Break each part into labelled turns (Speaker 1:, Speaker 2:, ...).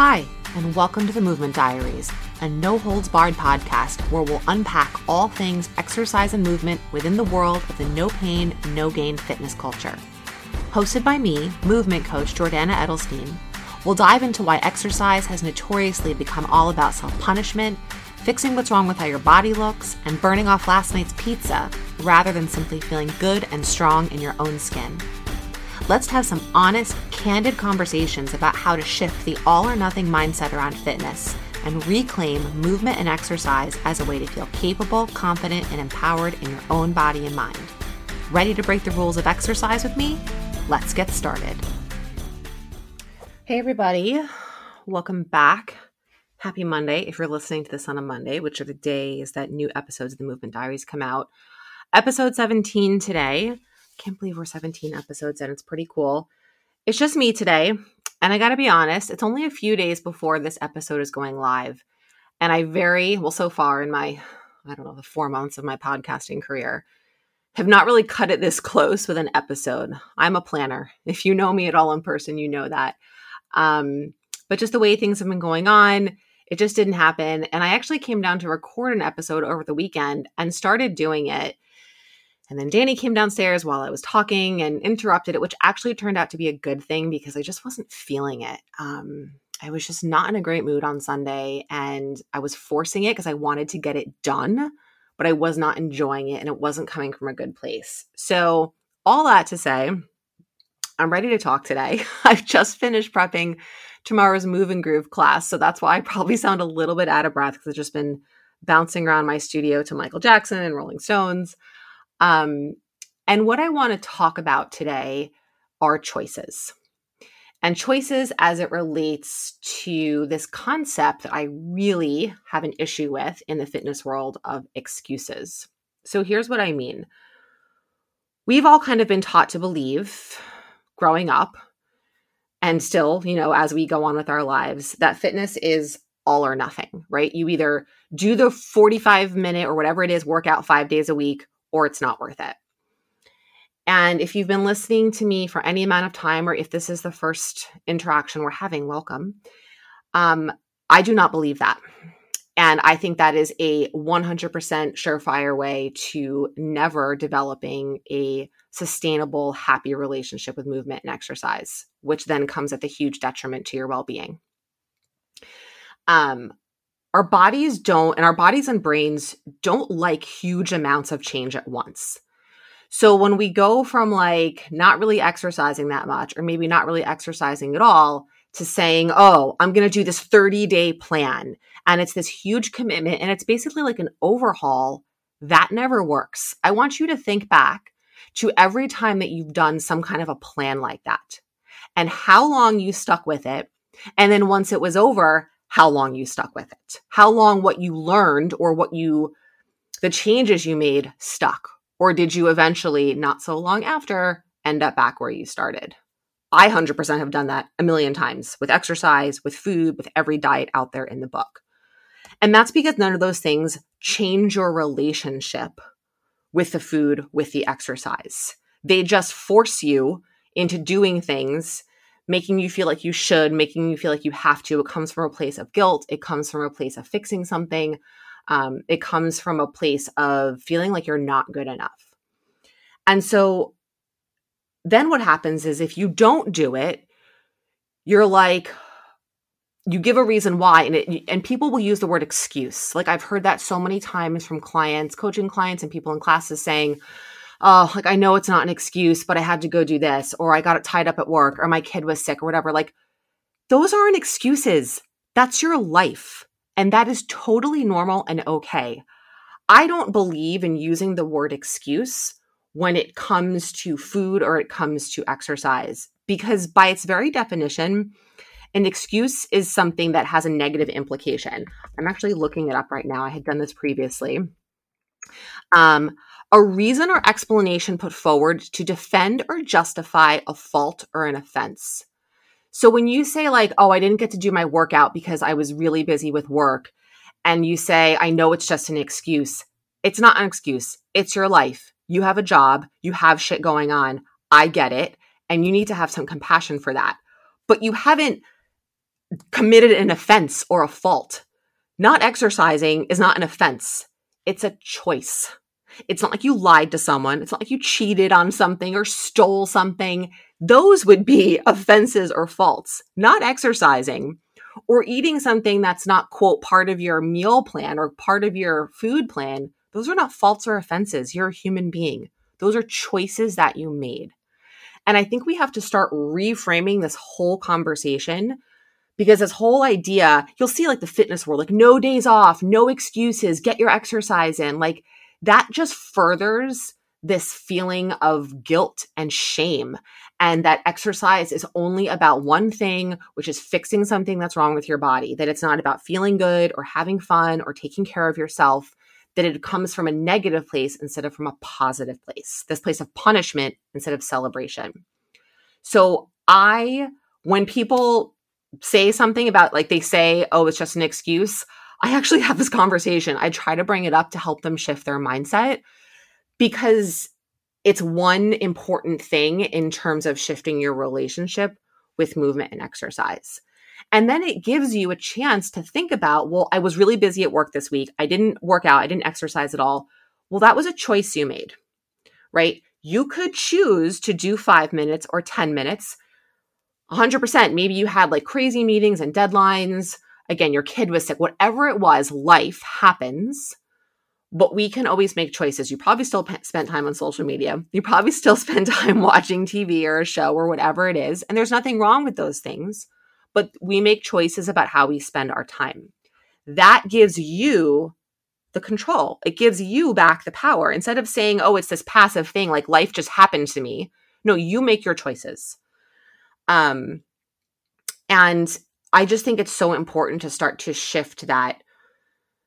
Speaker 1: Hi, and welcome to the Movement Diaries, a no holds barred podcast where we'll unpack all things exercise and movement within the world of the no pain, no gain fitness culture. Hosted by me, movement coach Jordana Edelstein, we'll dive into why exercise has notoriously become all about self punishment, fixing what's wrong with how your body looks, and burning off last night's pizza rather than simply feeling good and strong in your own skin. Let's have some honest, candid conversations about how to shift the all or nothing mindset around fitness and reclaim movement and exercise as a way to feel capable, confident, and empowered in your own body and mind. Ready to break the rules of exercise with me? Let's get started. Hey, everybody. Welcome back. Happy Monday if you're listening to this on a Monday, which are the days that new episodes of the Movement Diaries come out. Episode 17 today can't believe we're 17 episodes and it's pretty cool. It's just me today. And I got to be honest, it's only a few days before this episode is going live. And I very, well, so far in my, I don't know, the four months of my podcasting career, have not really cut it this close with an episode. I'm a planner. If you know me at all in person, you know that. Um, but just the way things have been going on, it just didn't happen. And I actually came down to record an episode over the weekend and started doing it and then Danny came downstairs while I was talking and interrupted it, which actually turned out to be a good thing because I just wasn't feeling it. Um, I was just not in a great mood on Sunday and I was forcing it because I wanted to get it done, but I was not enjoying it and it wasn't coming from a good place. So, all that to say, I'm ready to talk today. I've just finished prepping tomorrow's Move and Groove class. So, that's why I probably sound a little bit out of breath because I've just been bouncing around my studio to Michael Jackson and Rolling Stones. Um, and what I want to talk about today are choices. And choices as it relates to this concept that I really have an issue with in the fitness world of excuses. So here's what I mean. We've all kind of been taught to believe growing up and still, you know, as we go on with our lives, that fitness is all or nothing, right? You either do the 45 minute or whatever it is workout five days a week, or it's not worth it. And if you've been listening to me for any amount of time, or if this is the first interaction we're having, welcome. Um, I do not believe that. And I think that is a 100% surefire way to never developing a sustainable, happy relationship with movement and exercise, which then comes at the huge detriment to your well being. Um, our bodies don't, and our bodies and brains don't like huge amounts of change at once. So when we go from like not really exercising that much, or maybe not really exercising at all, to saying, oh, I'm going to do this 30 day plan, and it's this huge commitment, and it's basically like an overhaul, that never works. I want you to think back to every time that you've done some kind of a plan like that and how long you stuck with it. And then once it was over, how long you stuck with it, how long what you learned or what you, the changes you made stuck. Or did you eventually, not so long after, end up back where you started? I 100% have done that a million times with exercise, with food, with every diet out there in the book. And that's because none of those things change your relationship with the food, with the exercise. They just force you into doing things making you feel like you should, making you feel like you have to. It comes from a place of guilt. It comes from a place of fixing something. Um, it comes from a place of feeling like you're not good enough. And so then what happens is if you don't do it, you're like, you give a reason why and it, and people will use the word excuse like i've heard that so many times from clients coaching clients and people in classes saying oh, like I know it's not an excuse, but I had to go do this, or I got it tied up at work, or my kid was sick, or whatever. Like, those aren't excuses. That's your life. And that is totally normal and okay. I don't believe in using the word excuse when it comes to food or it comes to exercise, because by its very definition, an excuse is something that has a negative implication. I'm actually looking it up right now. I had done this previously. Um, a reason or explanation put forward to defend or justify a fault or an offense. So when you say, like, oh, I didn't get to do my workout because I was really busy with work, and you say, I know it's just an excuse, it's not an excuse. It's your life. You have a job, you have shit going on. I get it. And you need to have some compassion for that. But you haven't committed an offense or a fault. Not exercising is not an offense, it's a choice. It's not like you lied to someone. It's not like you cheated on something or stole something. Those would be offenses or faults, not exercising or eating something that's not, quote, part of your meal plan or part of your food plan. Those are not faults or offenses. You're a human being. Those are choices that you made. And I think we have to start reframing this whole conversation because this whole idea, you'll see like the fitness world, like no days off, no excuses, get your exercise in. Like that just furthers this feeling of guilt and shame. And that exercise is only about one thing, which is fixing something that's wrong with your body, that it's not about feeling good or having fun or taking care of yourself, that it comes from a negative place instead of from a positive place, this place of punishment instead of celebration. So I, when people say something about like they say, oh, it's just an excuse, I actually have this conversation. I try to bring it up to help them shift their mindset because it's one important thing in terms of shifting your relationship with movement and exercise. And then it gives you a chance to think about, well, I was really busy at work this week. I didn't work out, I didn't exercise at all. Well, that was a choice you made, right? You could choose to do five minutes or 10 minutes. 100%. Maybe you had like crazy meetings and deadlines again, your kid was sick, whatever it was, life happens. But we can always make choices. You probably still p- spent time on social media. You probably still spend time watching TV or a show or whatever it is. And there's nothing wrong with those things. But we make choices about how we spend our time. That gives you the control. It gives you back the power. Instead of saying, oh, it's this passive thing, like life just happened to me. No, you make your choices. Um, and I just think it's so important to start to shift that,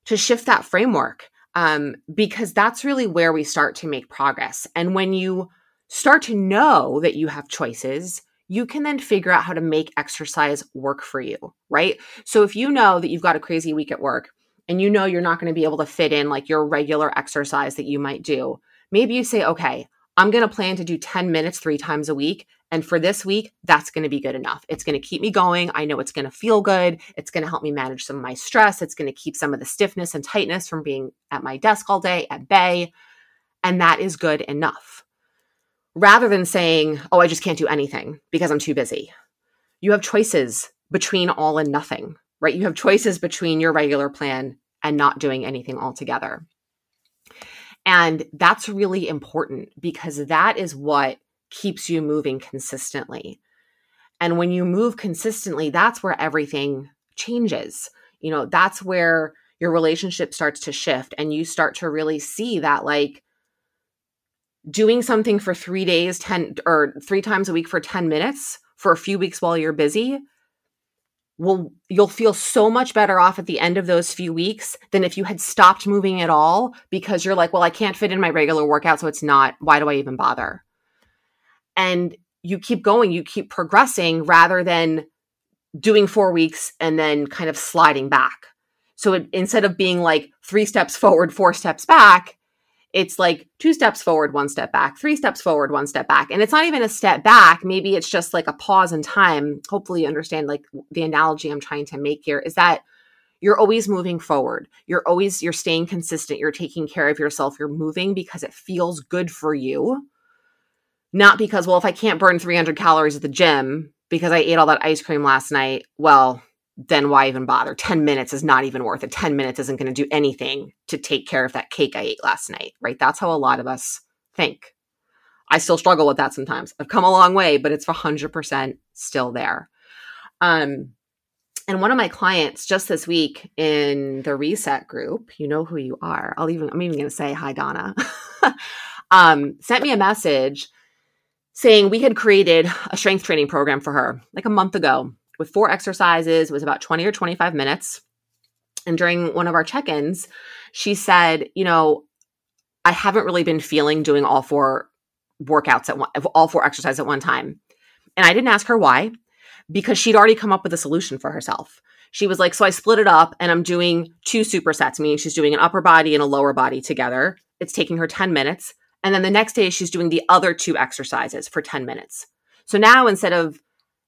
Speaker 1: to shift that framework, um, because that's really where we start to make progress. And when you start to know that you have choices, you can then figure out how to make exercise work for you, right? So if you know that you've got a crazy week at work and you know you're not going to be able to fit in like your regular exercise that you might do, maybe you say, okay, I'm going to plan to do 10 minutes three times a week. And for this week, that's going to be good enough. It's going to keep me going. I know it's going to feel good. It's going to help me manage some of my stress. It's going to keep some of the stiffness and tightness from being at my desk all day at bay. And that is good enough. Rather than saying, oh, I just can't do anything because I'm too busy. You have choices between all and nothing, right? You have choices between your regular plan and not doing anything altogether. And that's really important because that is what keeps you moving consistently. And when you move consistently, that's where everything changes. You know, that's where your relationship starts to shift and you start to really see that like doing something for 3 days 10 or 3 times a week for 10 minutes for a few weeks while you're busy will you'll feel so much better off at the end of those few weeks than if you had stopped moving at all because you're like, well, I can't fit in my regular workout, so it's not, why do I even bother? And you keep going, you keep progressing rather than doing four weeks and then kind of sliding back. So it, instead of being like three steps forward, four steps back, it's like two steps forward, one step back, three steps forward, one step back. And it's not even a step back. Maybe it's just like a pause in time. Hopefully, you understand like the analogy I'm trying to make here is that you're always moving forward. You're always, you're staying consistent. You're taking care of yourself. You're moving because it feels good for you. Not because, well, if I can't burn 300 calories at the gym because I ate all that ice cream last night, well, then why even bother? 10 minutes is not even worth it. 10 minutes isn't going to do anything to take care of that cake I ate last night, right? That's how a lot of us think. I still struggle with that sometimes. I've come a long way, but it's 100% still there. Um, and one of my clients just this week in the reset group, you know who you are. I'll even, I'm even going to say hi, Donna, um, sent me a message saying we had created a strength training program for her like a month ago with four exercises. It was about 20 or 25 minutes. And during one of our check ins, she said, You know, I haven't really been feeling doing all four workouts at one, all four exercises at one time. And I didn't ask her why, because she'd already come up with a solution for herself. She was like, So I split it up and I'm doing two supersets, meaning she's doing an upper body and a lower body together. It's taking her 10 minutes. And then the next day, she's doing the other two exercises for 10 minutes. So now instead of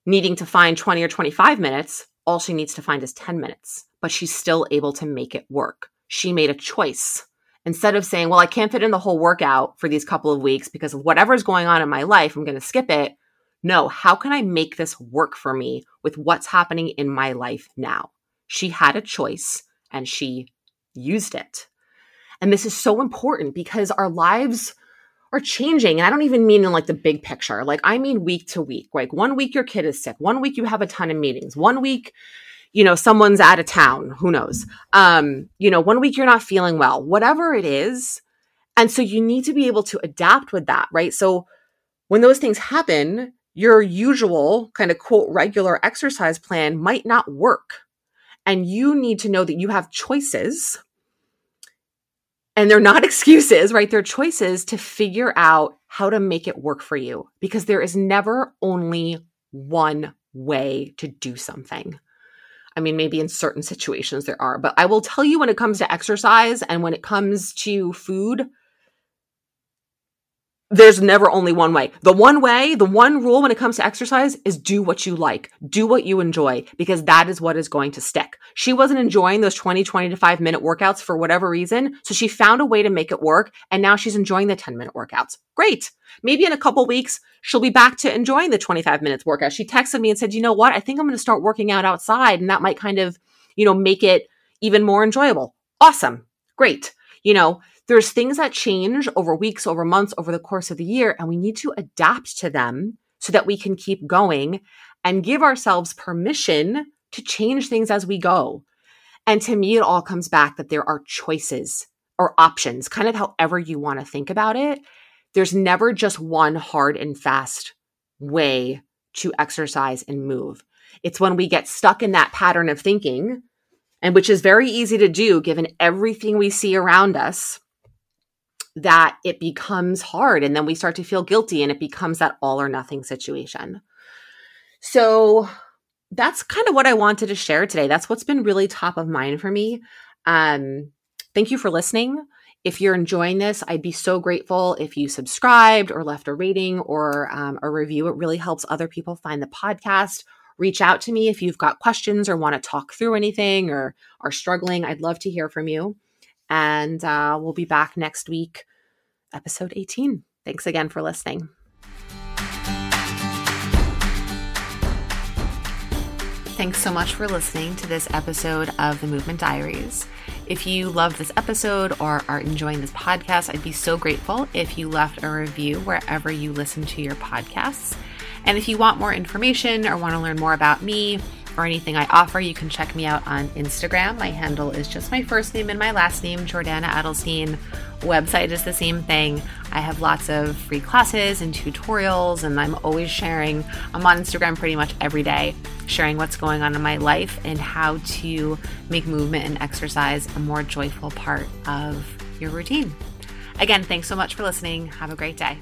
Speaker 1: needing to find 20 or 25 minutes, all she needs to find is 10 minutes, but she's still able to make it work. She made a choice. Instead of saying, well, I can't fit in the whole workout for these couple of weeks because of whatever's going on in my life, I'm going to skip it. No, how can I make this work for me with what's happening in my life now? She had a choice and she used it. And this is so important because our lives are changing. And I don't even mean in like the big picture. Like I mean week to week. Like one week your kid is sick. One week you have a ton of meetings. One week, you know, someone's out of town. Who knows? Um, you know, one week you're not feeling well. Whatever it is. And so you need to be able to adapt with that, right? So when those things happen, your usual kind of quote regular exercise plan might not work. And you need to know that you have choices and they're not excuses, right? They're choices to figure out how to make it work for you because there is never only one way to do something. I mean, maybe in certain situations there are, but I will tell you when it comes to exercise and when it comes to food, there's never only one way. The one way, the one rule when it comes to exercise is do what you like, do what you enjoy, because that is what is going to stick. She wasn't enjoying those 20, 20 to five minute workouts for whatever reason. So she found a way to make it work. And now she's enjoying the 10 minute workouts. Great. Maybe in a couple weeks, she'll be back to enjoying the 25 minutes workout. She texted me and said, you know what? I think I'm going to start working out outside. And that might kind of, you know, make it even more enjoyable. Awesome. Great. You know, there's things that change over weeks, over months, over the course of the year, and we need to adapt to them so that we can keep going and give ourselves permission to change things as we go. And to me, it all comes back that there are choices or options, kind of however you want to think about it. There's never just one hard and fast way to exercise and move. It's when we get stuck in that pattern of thinking, and which is very easy to do given everything we see around us, that it becomes hard and then we start to feel guilty and it becomes that all or nothing situation. So that's kind of what I wanted to share today. That's what's been really top of mind for me. Um, thank you for listening. If you're enjoying this, I'd be so grateful if you subscribed or left a rating or um, a review. It really helps other people find the podcast. Reach out to me if you've got questions or want to talk through anything or are struggling. I'd love to hear from you. And uh, we'll be back next week, episode 18. Thanks again for listening. Thanks so much for listening to this episode of the Movement Diaries. If you love this episode or are enjoying this podcast, I'd be so grateful if you left a review wherever you listen to your podcasts. And if you want more information or want to learn more about me, or anything I offer, you can check me out on Instagram. My handle is just my first name and my last name, Jordana Adelstein. Website is the same thing. I have lots of free classes and tutorials, and I'm always sharing. I'm on Instagram pretty much every day, sharing what's going on in my life and how to make movement and exercise a more joyful part of your routine. Again, thanks so much for listening. Have a great day.